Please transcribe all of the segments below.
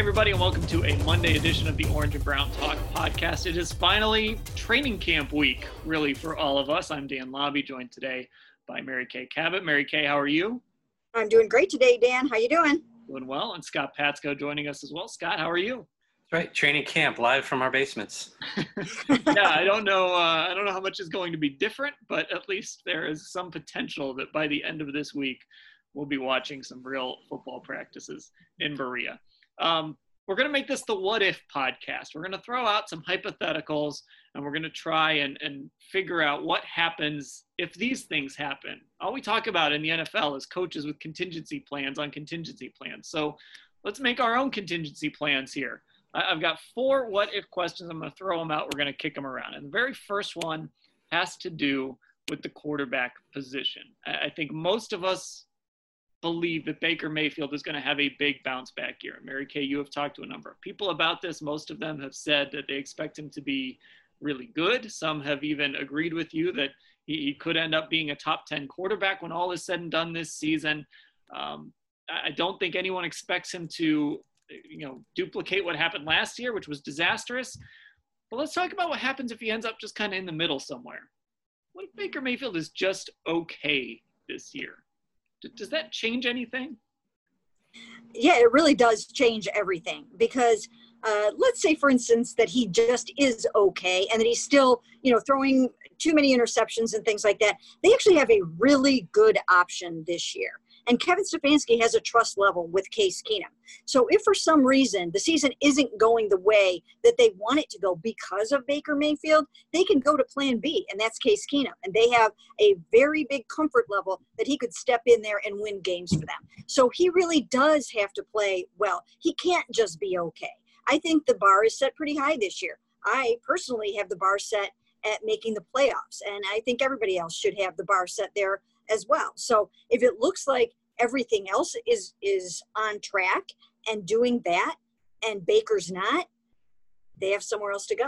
Everybody, and welcome to a Monday edition of the Orange and Brown Talk podcast. It is finally training camp week, really, for all of us. I'm Dan Labbe, joined today by Mary Kay Cabot. Mary Kay, how are you? I'm doing great today, Dan. How you doing? Doing well. And Scott Patsko joining us as well. Scott, how are you? Right, training camp live from our basements. yeah, I don't know. Uh, I don't know how much is going to be different, but at least there is some potential that by the end of this week, we'll be watching some real football practices in Berea. Um, we're going to make this the what if podcast. We're going to throw out some hypotheticals and we're going to try and, and figure out what happens if these things happen. All we talk about in the NFL is coaches with contingency plans on contingency plans. So let's make our own contingency plans here. I've got four what if questions. I'm going to throw them out. We're going to kick them around. And the very first one has to do with the quarterback position. I think most of us believe that Baker Mayfield is going to have a big bounce back year. Mary Kay, you have talked to a number of people about this. Most of them have said that they expect him to be really good. Some have even agreed with you that he, he could end up being a top 10 quarterback when all is said and done this season. Um, I don't think anyone expects him to, you know, duplicate what happened last year, which was disastrous. But let's talk about what happens if he ends up just kind of in the middle somewhere. What if Baker Mayfield is just okay this year? Does that change anything? Yeah, it really does change everything because uh, let's say, for instance, that he just is okay and that he's still, you know, throwing too many interceptions and things like that. They actually have a really good option this year. And Kevin Stefanski has a trust level with Case Keenum. So if for some reason the season isn't going the way that they want it to go because of Baker Mayfield, they can go to plan B, and that's Case Keenum. And they have a very big comfort level that he could step in there and win games for them. So he really does have to play well. He can't just be okay. I think the bar is set pretty high this year. I personally have the bar set at making the playoffs, and I think everybody else should have the bar set there as well. So if it looks like everything else is is on track and doing that and Baker's not, they have somewhere else to go.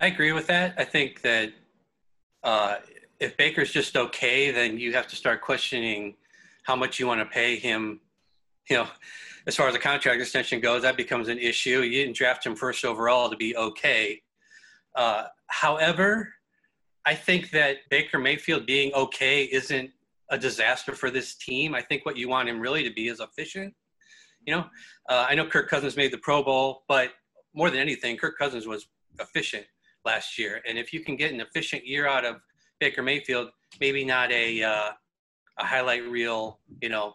I agree with that. I think that uh, if Baker's just okay, then you have to start questioning how much you want to pay him. You know, as far as the contract extension goes, that becomes an issue. You didn't draft him first overall to be okay. Uh, however, I think that Baker Mayfield being okay isn't a disaster for this team. I think what you want him really to be is efficient. You know, uh, I know Kirk Cousins made the Pro Bowl, but more than anything, Kirk Cousins was efficient last year. And if you can get an efficient year out of Baker Mayfield, maybe not a uh, a highlight reel, you know,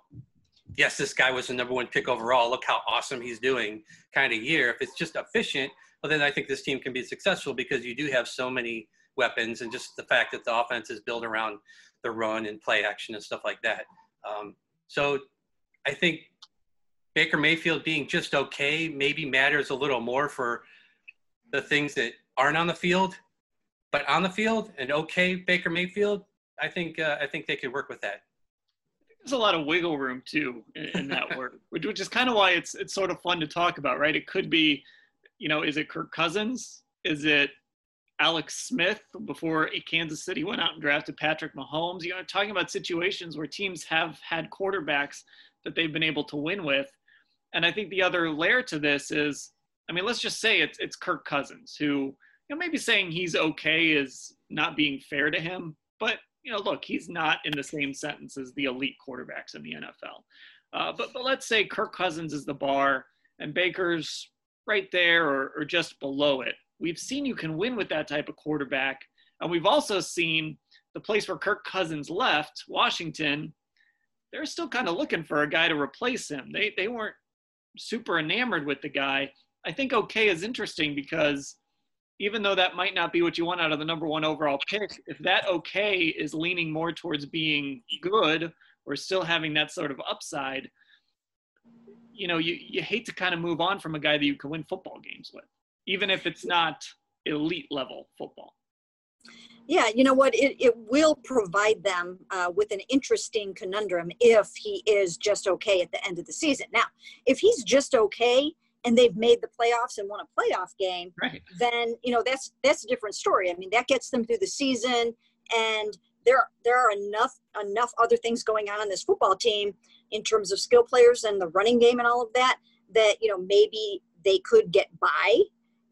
yes, this guy was the number one pick overall. Look how awesome he's doing, kind of year. If it's just efficient, well, then I think this team can be successful because you do have so many weapons and just the fact that the offense is built around the run and play action and stuff like that. Um, so I think Baker Mayfield being just okay maybe matters a little more for the things that aren't on the field, but on the field and okay Baker Mayfield, I think uh, I think they could work with that. There's a lot of wiggle room too in, in that word, which, which is kind of why it's it's sort of fun to talk about, right? It could be, you know, is it Kirk Cousins? Is it Alex Smith before Kansas City went out and drafted Patrick Mahomes. You know, talking about situations where teams have had quarterbacks that they've been able to win with. And I think the other layer to this is, I mean, let's just say it's it's Kirk Cousins who, you know, maybe saying he's okay is not being fair to him, but you know, look, he's not in the same sentence as the elite quarterbacks in the NFL. Uh, but but let's say Kirk Cousins is the bar and Baker's right there or, or just below it. We've seen you can win with that type of quarterback, and we've also seen the place where Kirk Cousins left, Washington. They're still kind of looking for a guy to replace him. They they weren't super enamored with the guy. I think okay is interesting because even though that might not be what you want out of the number one overall pick, if that okay is leaning more towards being good or still having that sort of upside, you know, you, you hate to kind of move on from a guy that you can win football games with, even if it's not elite level football. Yeah, you know what? It, it will provide them uh, with an interesting conundrum if he is just okay at the end of the season. Now, if he's just okay, and they've made the playoffs and won a playoff game, right. then you know that's that's a different story. I mean, that gets them through the season, and there there are enough enough other things going on in this football team in terms of skill players and the running game and all of that that you know maybe they could get by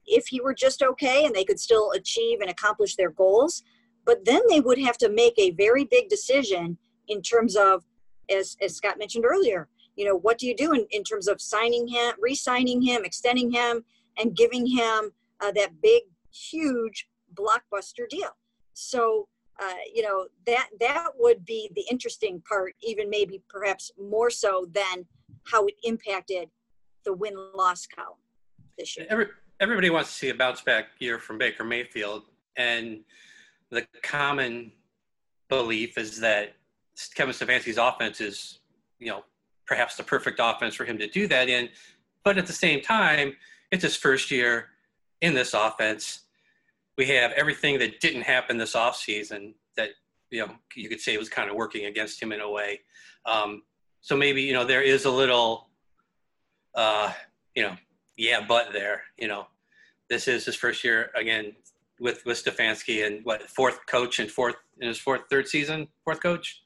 if he were just okay and they could still achieve and accomplish their goals. But then they would have to make a very big decision in terms of, as, as Scott mentioned earlier, you know what do you do in, in terms of signing him re-signing him extending him and giving him uh, that big huge blockbuster deal so uh, you know that that would be the interesting part even maybe perhaps more so than how it impacted the win-loss column this year Every, everybody wants to see a bounce back year from baker mayfield and the common belief is that kevin stefanski's offense is you know perhaps the perfect offense for him to do that in. But at the same time, it's his first year in this offense. We have everything that didn't happen this offseason that, you know, you could say was kind of working against him in a way. Um, so maybe, you know, there is a little, uh, you know, yeah, but there, you know, this is his first year again with, with Stefanski and what fourth coach and fourth in his fourth, third season, fourth coach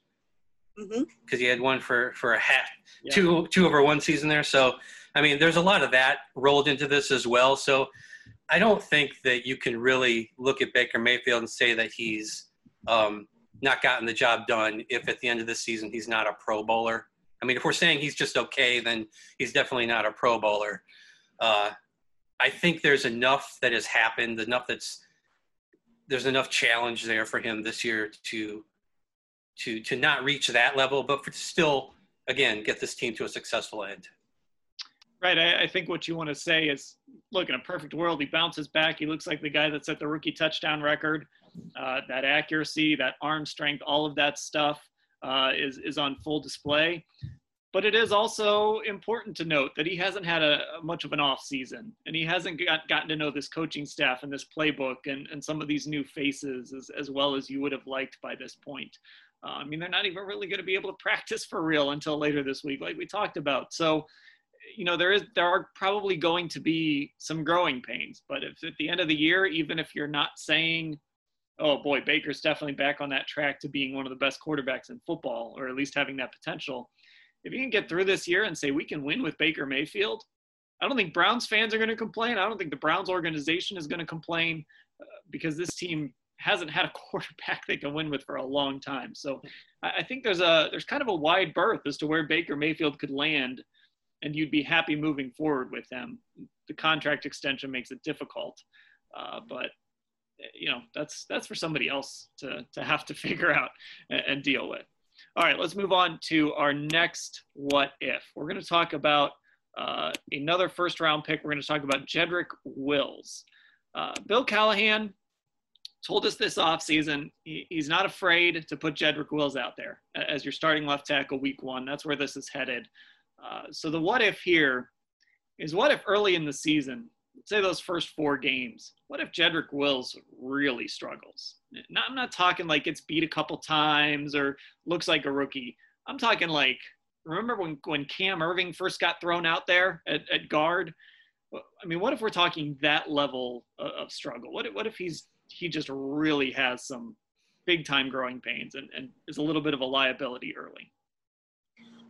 because mm-hmm. he had one for for a hat, yeah. two two over one season there. So, I mean, there's a lot of that rolled into this as well. So, I don't think that you can really look at Baker Mayfield and say that he's um, not gotten the job done if at the end of the season he's not a Pro Bowler. I mean, if we're saying he's just okay, then he's definitely not a Pro Bowler. Uh, I think there's enough that has happened, enough that's there's enough challenge there for him this year to to to not reach that level, but for still again get this team to a successful end. Right. I, I, think what you want to say is, look, in a perfect world, he bounces back. He looks like the guy that set the rookie touchdown record. Uh, that accuracy, that arm strength, all of that stuff uh, is is on full display. But it is also important to note that he hasn't had a, much of an off season, and he hasn't got, gotten to know this coaching staff and this playbook and, and some of these new faces as, as well as you would have liked by this point. Uh, I mean, they're not even really going to be able to practice for real until later this week, like we talked about. So, you know, there is there are probably going to be some growing pains. But if at the end of the year, even if you're not saying, "Oh boy, Baker's definitely back on that track to being one of the best quarterbacks in football," or at least having that potential, if you can get through this year and say we can win with Baker Mayfield, I don't think Browns fans are going to complain. I don't think the Browns organization is going to complain uh, because this team hasn't had a quarterback they can win with for a long time. So I think there's a there's kind of a wide berth as to where Baker Mayfield could land, and you'd be happy moving forward with him. The contract extension makes it difficult, uh, but you know that's that's for somebody else to to have to figure out and, and deal with. All right, let's move on to our next what if. We're going to talk about uh, another first round pick. We're going to talk about Jedrick Wills. Uh, Bill Callahan told us this offseason he, he's not afraid to put Jedrick Wills out there as your starting left tackle week one. That's where this is headed. Uh, so the what if here is what if early in the season, say those first four games, what if Jedrick Wills really struggles? Not, I'm not talking like it's beat a couple times or looks like a rookie. I'm talking like remember when when Cam Erving first got thrown out there at, at guard? I mean, what if we're talking that level of, of struggle? What if, what if he's he just really has some big time growing pains and, and is a little bit of a liability early?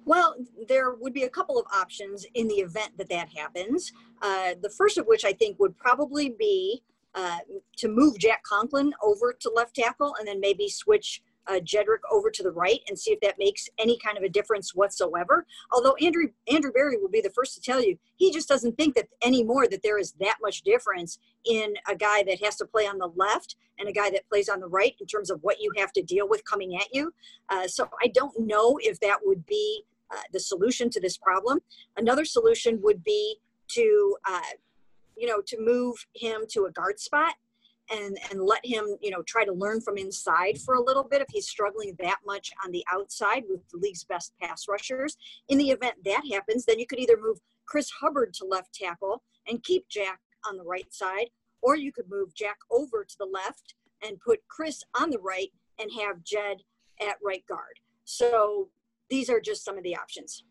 Well, there would be a couple of options in the event that that happens. Uh, the first of which I think would probably be uh, to move Jack Conklin over to left tackle and then maybe switch uh, Jedrick over to the right and see if that makes any kind of a difference whatsoever. Although Andrew Andrew Berry will be the first to tell you he just doesn't think that anymore that there is that much difference in a guy that has to play on the left and a guy that plays on the right in terms of what you have to deal with coming at you. Uh, so I don't know if that would be uh, the solution to this problem. Another solution would be to uh, you know to move him to a guard spot and and let him you know try to learn from inside for a little bit if he's struggling that much on the outside with the league's best pass rushers. In the event that happens then you could either move chris hubbard to left tackle and keep jack on the right side or you could move jack over to the left and put chris on the right and have jed at right guard. So these are just some of the options.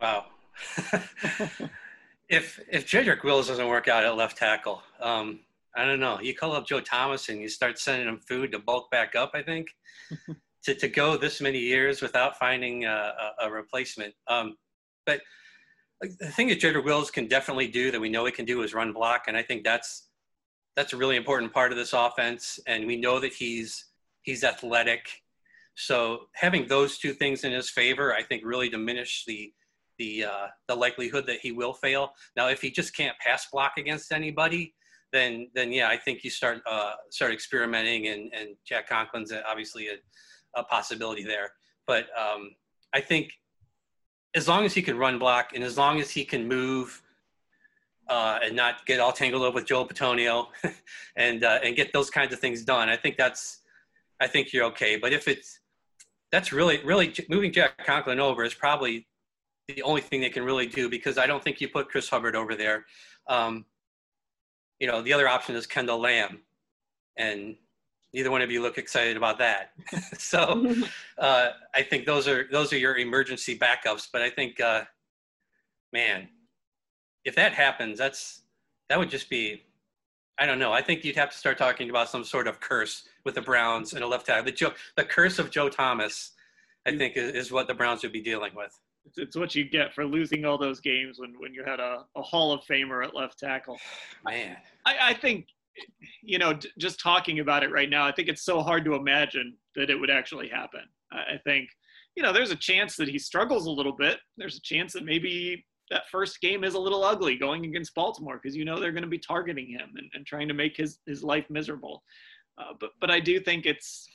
Wow. If if Jedrick Wills doesn't work out at left tackle, um, I don't know. You call up Joe Thomas and you start sending him food to bulk back up. I think to to go this many years without finding a, a, a replacement. Um, but the thing that Jedrick Wills can definitely do that we know he can do is run block, and I think that's that's a really important part of this offense. And we know that he's he's athletic. So having those two things in his favor, I think, really diminish the the uh, the likelihood that he will fail. Now, if he just can't pass block against anybody, then then yeah, I think you start uh, start experimenting, and and Jack Conklin's obviously a, a possibility there. But um, I think as long as he can run block, and as long as he can move. Uh, and not get all tangled up with Joel Bitonio, and uh, and get those kinds of things done. I think that's, I think you're okay. But if it's, that's really really moving Jack Conklin over is probably the only thing they can really do because I don't think you put Chris Hubbard over there. Um, you know, the other option is Kendall Lamb, and neither one of you look excited about that. so uh, I think those are those are your emergency backups. But I think, uh, man, if that happens, that's that would just be. I don't know. I think you'd have to start talking about some sort of curse with the Browns and a left tackle. The, Joe, the curse of Joe Thomas, I think, is, is what the Browns would be dealing with. It's, it's what you get for losing all those games when, when you had a, a Hall of Famer at left tackle. Man, I, I think, you know, d- just talking about it right now, I think it's so hard to imagine that it would actually happen. I, I think, you know, there's a chance that he struggles a little bit. There's a chance that maybe that first game is a little ugly going against Baltimore because you know they're going to be targeting him and, and trying to make his, his life miserable. Uh, but but I do think it's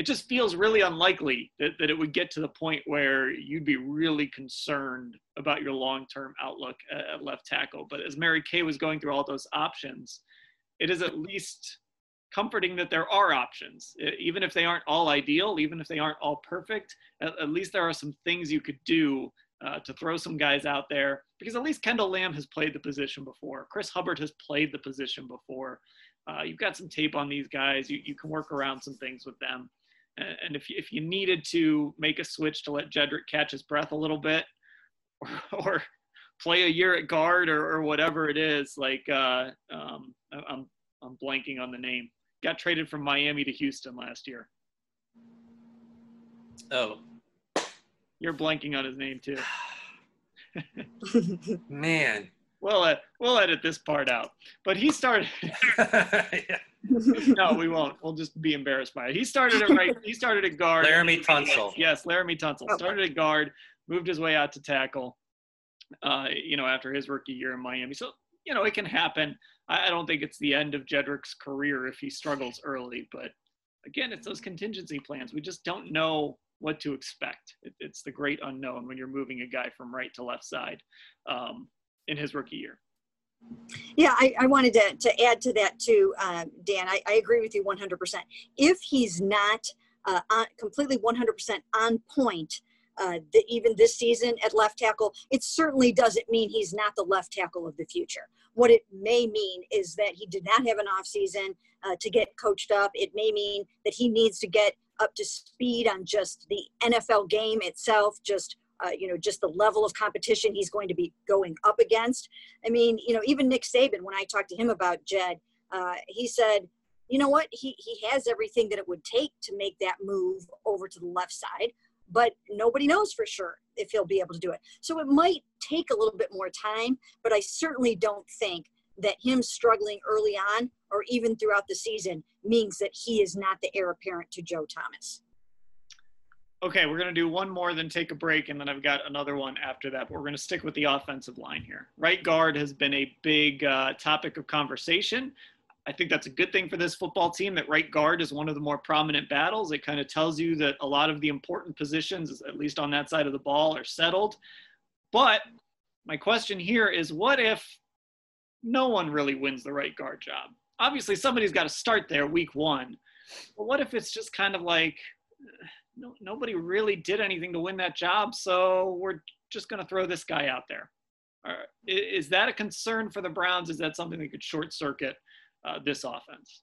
it just feels really unlikely that, that it would get to the point where you'd be really concerned about your long-term outlook at, left tackle. But as Mary Kay was going through all those options, it is at least comforting that there are options, even if they aren't all ideal, even if they aren't all perfect. At, at least there are some things you could do uh, to throw some guys out there because at least Kendall Lamb has played the position before. Chris Hubbard has played the position before. Uh, you've got some tape on these guys. You, you can work around some things with them. And if you, if you needed to make a switch to let Jedrick catch his breath a little bit, or, or play a year at guard or, or whatever it is, like uh, um, I'm I'm blanking on the name. Got traded from Miami to Houston last year. Oh, you're blanking on his name too. Man. Well, uh, we'll edit this part out. But he started. yeah. no, we won't. We'll just be embarrassed by it. He started at right. He started at guard. Laremy Tunsil. Yes, Laremy Tunsil oh. started at guard, moved his way out to tackle. Uh, you know, after his rookie year in Miami, so you know it can happen. I, I don't think it's the end of Jedrick's career if he struggles early, but again, it's those contingency plans. We just don't know what to expect. It, it's the great unknown when you're moving a guy from right to left side um, in his rookie year. Yeah, I, I, wanted to, to add to that too, uh, Dan. I, I, agree with you 100%. If he's not uh, on, completely 100% on point, uh, the, even this season at left tackle, it certainly doesn't mean he's not the left tackle of the future. What it may mean is that he did not have an off season uh, to get coached up. It may mean that he needs to get up to speed on just the NFL game itself, just uh, you know, just the level of competition he's going to be going up against. I mean, you know, even Nick Saban, when I talked to him about Jed, uh, he said, you know what, he, he has everything that it would take to make that move over to the left side, but nobody knows for sure if he'll be able to do it. So it might take a little bit more time, but I certainly don't think that him struggling early on or even throughout the season means that he is not the heir apparent to Joe Thomas. Okay, we're going to do one more, then take a break, and then I've got another one after that. But we're going to stick with the offensive line here. Right guard has been a big uh, topic of conversation. I think that's a good thing for this football team that right guard is one of the more prominent battles. It kind of tells you that a lot of the important positions, at least on that side of the ball, are settled. But my question here is what if no one really wins the right guard job? Obviously, somebody's got to start there week one. But what if it's just kind of like no, nobody really did anything to win that job, so we're just going to throw this guy out there? Is that a concern for the Browns? Is that something that could short circuit uh, this offense?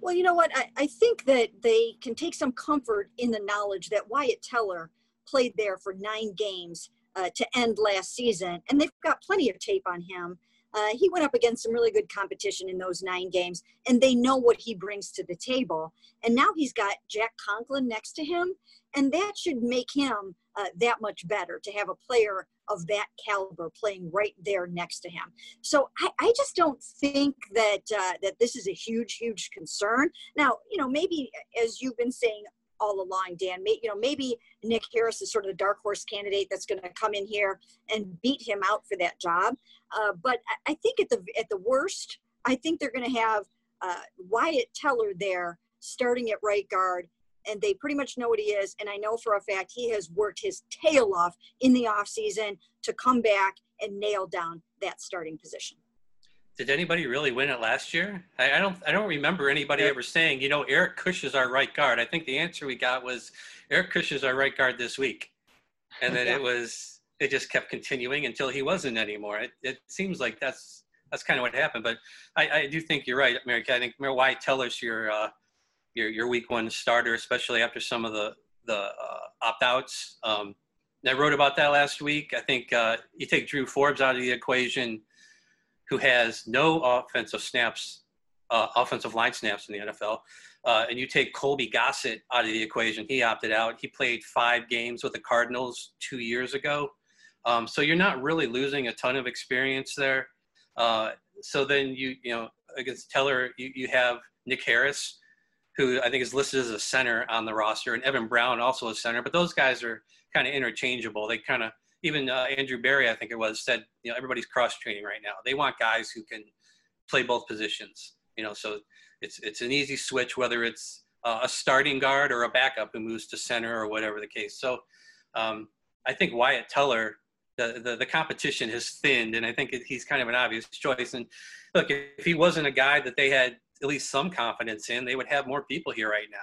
Well, you know what? I, I think that they can take some comfort in the knowledge that Wyatt Teller played there for nine games uh, to end last season, and they've got plenty of tape on him. Uh, he went up against some really good competition in those nine games, and they know what he brings to the table. And now he's got Jack Conklin next to him, and that should make him uh, that much better to have a player of that caliber playing right there next to him. So I, I just don't think that uh, that this is a huge, huge concern. Now, you know, maybe as you've been saying all along, Dan. May, you know, maybe Nick Harris is sort of the dark horse candidate that's going to come in here and beat him out for that job. Uh, but I, I, think at the at the worst, I think they're going to have uh, Wyatt Teller there starting at right guard and they pretty much know what he is. And I know for a fact he has worked his tail off in the offseason to come back and nail down that starting position. Did anybody really win it last year? I, I don't. I don't remember anybody ever saying, you know, Eric Kush is our right guard. I think the answer we got was Eric Kush is our right guard this week, and then yeah. it was. It just kept continuing until he wasn't anymore. It, it seems like that's that's kind of what happened. But I, I do think you're right, Mary. I think Wyatt Teller's your uh, your your week one starter, especially after some of the the uh, opt outs. Um, I wrote about that last week. I think uh, you take Drew Forbes out of the equation who has no offensive snaps, uh, offensive line snaps in the NFL. Uh, and you take Colby Gossett out of the equation. He opted out. He played five games with the Cardinals two years ago. Um, so you're not really losing a ton of experience there. Uh, so then you, you know, against Teller, you, you have Nick Harris, who I think is listed as a center on the roster, and Evan Brown also a center. But those guys are kind of interchangeable. They kind of even uh, Andrew Berry, I think it was, said, you know, everybody's cross training right now. They want guys who can play both positions. You know, so it's it's an easy switch whether it's uh, a starting guard or a backup who moves to center or whatever the case. So um, I think Wyatt Teller, the, the, the competition has thinned, and I think he's kind of an obvious choice. And look, if he wasn't a guy that they had at least some confidence in, they would have more people here right now.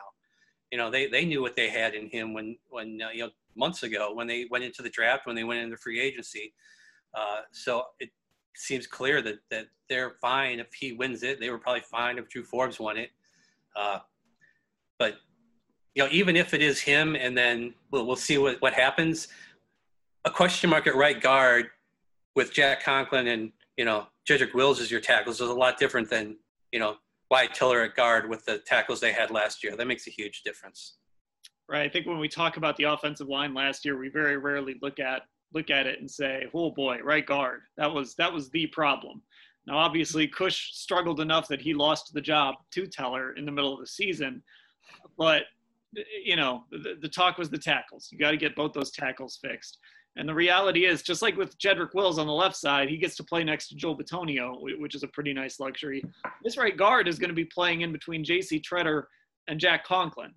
You know, they, they knew what they had in him when when uh, you know months ago when they went into the draft, when they went into free agency. Uh, so it seems clear that that they're fine if he wins it. They were probably fine if Drew Forbes won it. Uh, but you know, even if it is him, and then we'll we'll see what what happens. A question mark at right guard with Jack Conklin and you know Jedrick Wills as your tackles is a lot different than you know Wyatt Teller at guard with the tackles they had last year. That makes a huge difference right? I think when we talk about the offensive line last year, we very rarely look at look at it and say, "Oh boy, right guard, that was that was the problem." Now, obviously, Kush struggled enough that he lost the job to Teller in the middle of the season, but you know, the, the talk was the tackles. You got to get both those tackles fixed. And the reality is, just like with Jedrick Wills on the left side, he gets to play next to Joel Bitonio, which is a pretty nice luxury. This right guard is going to be playing in between J.C. Tretter and Jack Conklin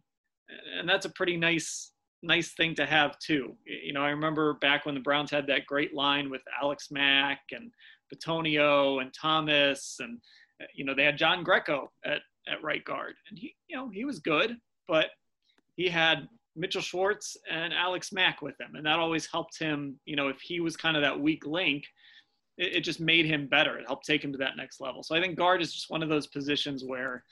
and that's a pretty nice nice thing to have too. You know, I remember back when the Browns had that great line with Alex Mack and Bitonio and Thomas, and uh, you know they had John Greco at at right guard, and he you know he was good, but he had Mitchell Schwartz and Alex Mack with him, and that always helped him. You know, if he was kind of that weak link. It, it just made him better. It helped take him to that next level. So I think guard is just one of those positions where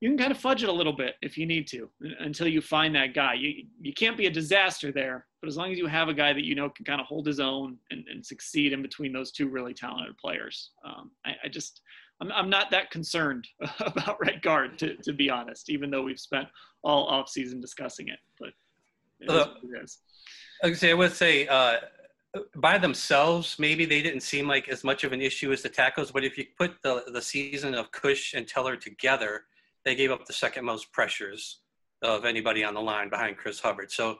you can kind of fudge it a little bit if you need to until you find that guy. You, you can't be a disaster there, but as long as you have a guy that you know can kind of hold his own and, and succeed in between those two really talented players, um, I, I, just I'm, I'm not that concerned about right guard to, to be honest, even though we've spent all off season discussing it. But it uh, I would say I would say uh, by themselves, maybe they didn't seem like as much of an issue as the tackles. But if you put the the season of Kush and Teller together, they gave up the second most pressures of anybody on the line behind Chris Hubbard. So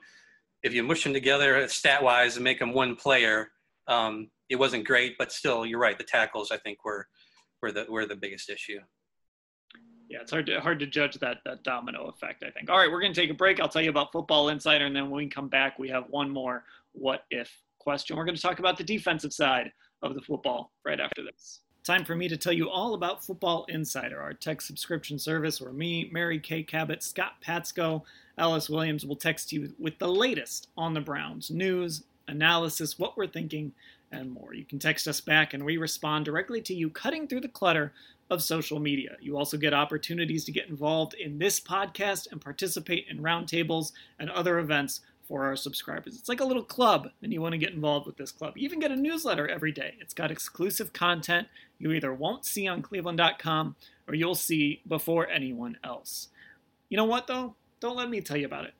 if you mush them together stat wise and make them one player, um, it wasn't great. But still, you're right. The tackles I think were were the were the biggest issue. Yeah, it's hard to hard to judge that that domino effect. I think. All right, we're going to take a break. I'll tell you about Football Insider, and then when we come back, we have one more what if question. We're going to talk about the defensive side of the football right after this. Time for me to tell you all about Football Insider, our tech subscription service where me, Mary Kay Cabot, Scott Patsko, Ellis Williams will text you with the latest on the Browns news, analysis, what we're thinking, and more. You can text us back and we respond directly to you, cutting through the clutter of social media. You also get opportunities to get involved in this podcast and participate in roundtables and other events for our subscribers. It's like a little club, and you want to get involved with this club. You even get a newsletter every day. It's got exclusive content you either won't see on cleveland.com or you'll see before anyone else. You know what, though? Don't let me tell you about it.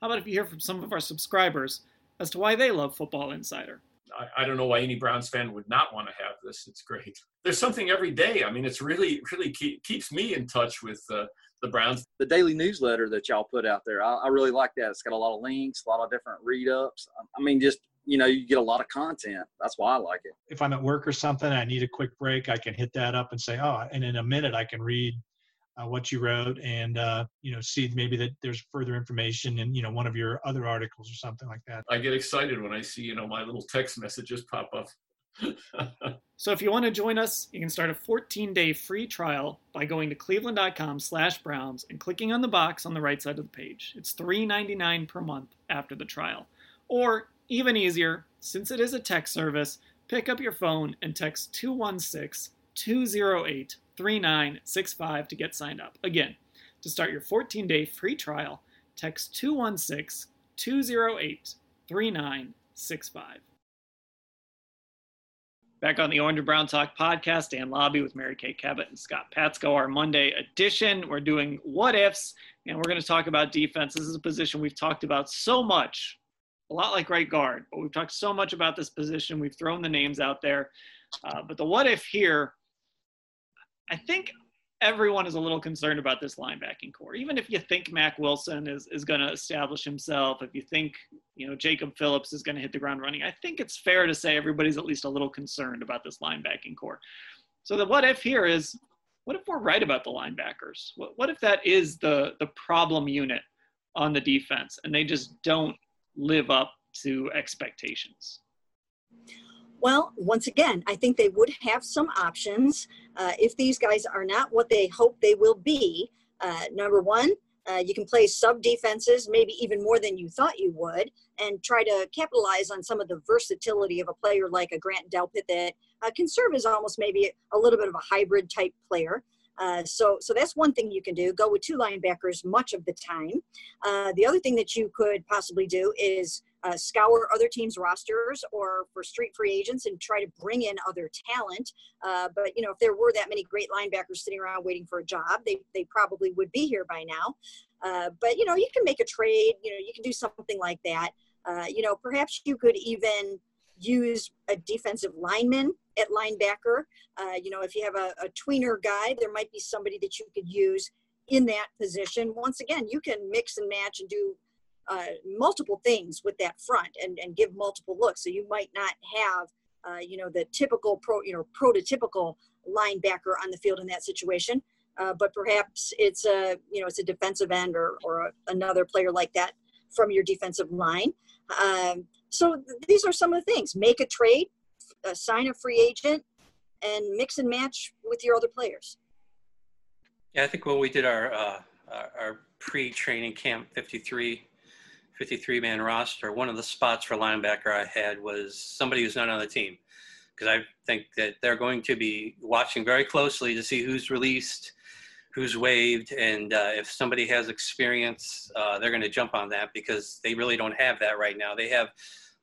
How about if you hear from some of our subscribers as to why they love Football Insider? I, I don't know why any Browns fan would not want to have this. It's great. There's something every day. I mean, it's really, really keep, keeps me in touch with uh, the Browns. The daily newsletter that y'all put out there, I, I really like that. It's got a lot of links, a lot of different read ups. I mean, just you know, you get a lot of content. That's why I like it. If I'm at work or something, I need a quick break. I can hit that up and say, oh, and in a minute I can read uh, what you wrote and uh, you know see maybe that there's further information in you know one of your other articles or something like that. I get excited when I see you know my little text messages pop up. So if you want to join us, you can start a 14-day free trial by going to cleveland.com slash browns and clicking on the box on the right side of the page. It's $3.99 per month after the trial. Or even easier, since it is a text service, pick up your phone and text 216 208 3965 to get signed up. Again, to start your 14 day free trial, text 216 208 3965. Back on the Orange and Brown Talk podcast, Dan Labbe with Mary Kay Cabot and Scott Patsko, our Monday edition. We're doing what ifs, and we're going to talk about defense. This is a position we've talked about so much, a lot like right guard, but we've talked so much about this position. We've thrown the names out there. Uh, but the what if here I think everyone is a little concerned about this linebacking corps. Even if you think Mack Wilson is, is going to establish himself, if you think, you know, Jacob Phillips is going to hit the ground running, I think it's fair to say everybody's at least a little concerned about this linebacking corps. So the what if here is, what if we're right about the linebackers? What, what if that is the, the problem unit on the defense and they just don't live up to expectations? Well, once again, I think they would have some options uh, if these guys are not what they hope they will be. Uh, number one, uh, you can play sub defenses, maybe even more than you thought you would, and try to capitalize on some of the versatility of a player like a Grant Delpit that uh, can serve as almost maybe a little bit of a hybrid type player. Uh, so, so that's one thing you can do. Go with two linebackers much of the time. Uh, the other thing that you could possibly do is uh, scour other teams' rosters or for street free agents and try to bring in other talent. Uh, but you know, if there were that many great linebackers sitting around waiting for a job, they they probably would be here by now. Uh, but you know, you can make a trade. You know, you can do something like that. Uh, you know, perhaps you could even use a defensive lineman at linebacker. Uh, you know, if you have a, a tweener guy, there might be somebody that you could use in that position. Once again, you can mix and match and do uh, multiple things with that front and, and give multiple looks. So you might not have, uh, you know, the typical pro, you know, prototypical linebacker on the field in that situation. Uh, but perhaps it's a, you know, it's a defensive end or, or a, another player like that from your defensive line. Um, so th- these are some of the things. Make a trade, sign a free agent, and mix and match with your other players. Yeah, I think when we did our uh, our pre-training camp 53 53 man roster, one of the spots for linebacker I had was somebody who's not on the team. Because I think that they're going to be watching very closely to see who's released, who's waived, and uh, if somebody has experience, uh, they're going to jump on that because they really don't have that right now. They have,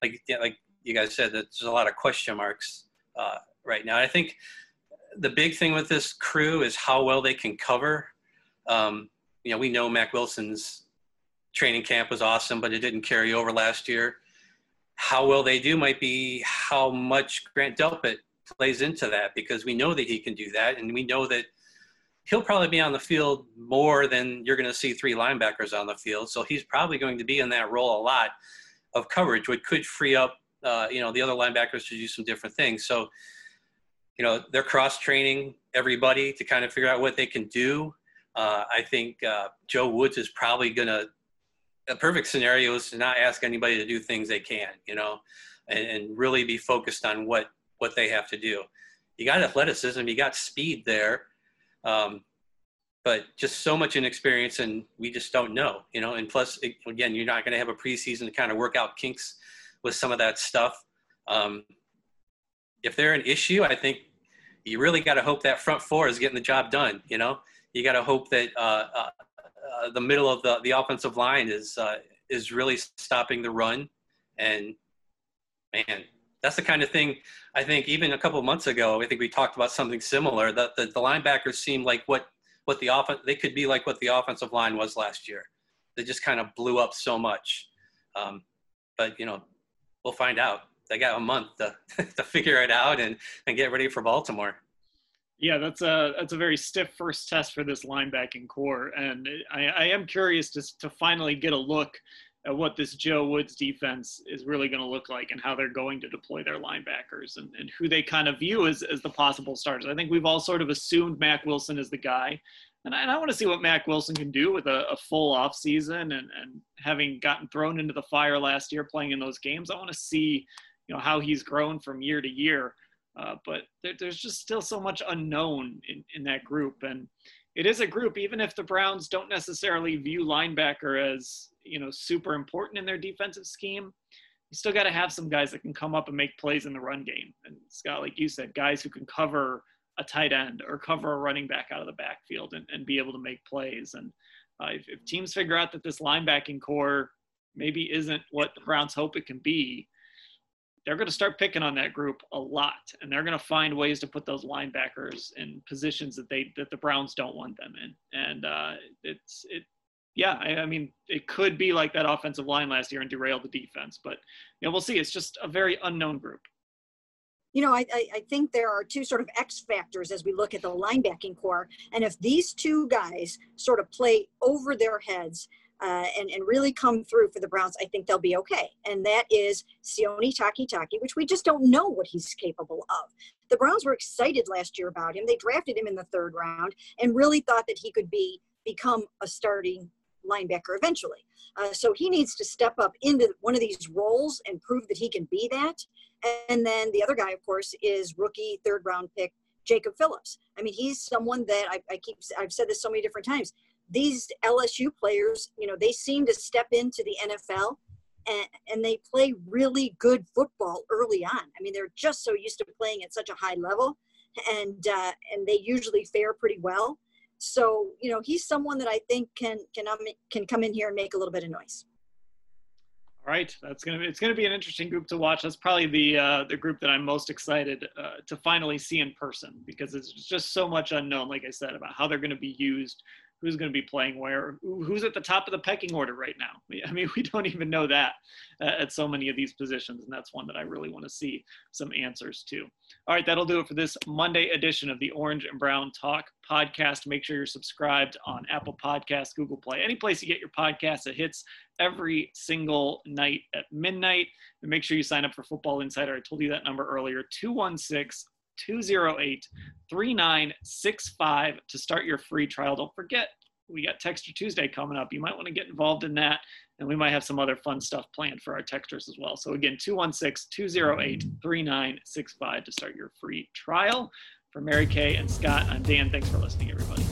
like, like you guys said, there's a lot of question marks uh, right now. I think the big thing with this crew is how well they can cover. Um, you know, we know Mack Wilson's training camp was awesome, but it didn't carry over last year. how well they do might be how much Grant Delpit plays into that because we know that he can do that, and we know that he'll probably be on the field more than you're going to see three linebackers on the field. So he's probably going to be in that role a lot of coverage, which could free up, uh, you know, the other linebackers to do some different things. So, you know, they're cross training everybody to kind of figure out what they can do. Uh, I think uh, Joe Woods is probably going to. A perfect scenario is to not ask anybody to do things they can, you know, and, and really be focused on what what they have to do. You got athleticism, you got speed there, um, but just so much inexperience, and we just don't know, you know. And plus, again, you're not going to have a preseason to kind of work out kinks with some of that stuff. Um, if they're an issue, I think you really got to hope that front four is getting the job done. You know, you got to hope that uh, uh, uh, the middle of the, the offensive line is uh, is really stopping the run. And man, that's the kind of thing I think even a couple months ago, I think we talked about something similar. That the, the linebackers seem like what what the offense they could be like what the offensive line was last year. They just kind of blew up so much. Um, but you know, we'll find out. They got a month to to figure it out and and get ready for Baltimore. Yeah, that's a that's a very stiff first test for this linebacking corps, and I, I am curious to to finally get a look at what this Joe Woods defense is really going to look like and how they're going to deploy their linebackers and, and who they kind of view as, as the possible starters. I think we've all sort of assumed Mack Wilson is the guy. And I, and I want to see what Mack Wilson can do with a, a full off season and, and having gotten thrown into the fire last year playing in those games. I want to see, you know, how he's grown from year to year. Uh, but there, there's just still so much unknown in, in that group. And it is a group, even if the Browns don't necessarily view linebacker as, you know, super important in their defensive scheme, you still got to have some guys that can come up and make plays in the run game. And Scott, like you said, guys who can cover a tight end or cover a running back out of the backfield and, and be able to make plays. And uh, if, if teams figure out that this linebacking corps maybe isn't what the Browns hope it can be, they're going to start picking on that group a lot, and they're going to find ways to put those linebackers in positions that they that the Browns don't want them in. And uh, it's it, yeah, I, I, mean, it could be like that offensive line last year and derail the defense, but you know, we'll see. It's just a very unknown group. You know, I, I think there are two sort of X factors as we look at the linebacking corps. And if these two guys sort of play over their heads, uh, and, and really come through for the Browns, I think they'll be okay. And that is Sione Takitaki, which we just don't know what he's capable of. The Browns were excited last year about him. They drafted him in the third round and really thought that he could be become a starting linebacker eventually. Uh, so he needs to step up into one of these roles and prove that he can be that. And then the other guy, of course, is rookie third round pick Jacob Phillips. I mean, he's someone that I, I keep I've said this so many different times these LSU players, you know, they seem to step into the NFL and, and they play really good football early on. I mean, they're just so used to playing at such a high level and uh, and they usually fare pretty well. So, you know, he's someone that I think can can um, can come in here and make a little bit of noise. All right, that's gonna be it's gonna be an interesting group to watch. That's probably the uh, the group that I'm most excited uh, to finally see in person because it's just so much unknown. Like I said about how they're to be used, who's going to be playing where, who's at the top of the pecking order right now. I mean, we don't even know that uh, at so many of these positions, and that's one that I really want to see some answers to. All right, that'll do it for this Monday edition of the Orange and Brown Talk podcast. Make sure you're subscribed on Apple Podcasts, Google Play, any place you get your podcast. It hits every single night at midnight. And make sure you sign up for Football Insider. I told you that number earlier 216 208 3965 to start your free trial. Don't forget, we got Texture Tuesday coming up. You might want to get involved in that, and we might have some other fun stuff planned for our texters as well. So, again, 216 208 3965 to start your free trial. For Mary Kay and Scott, I'm Dan. Thanks for listening, everybody.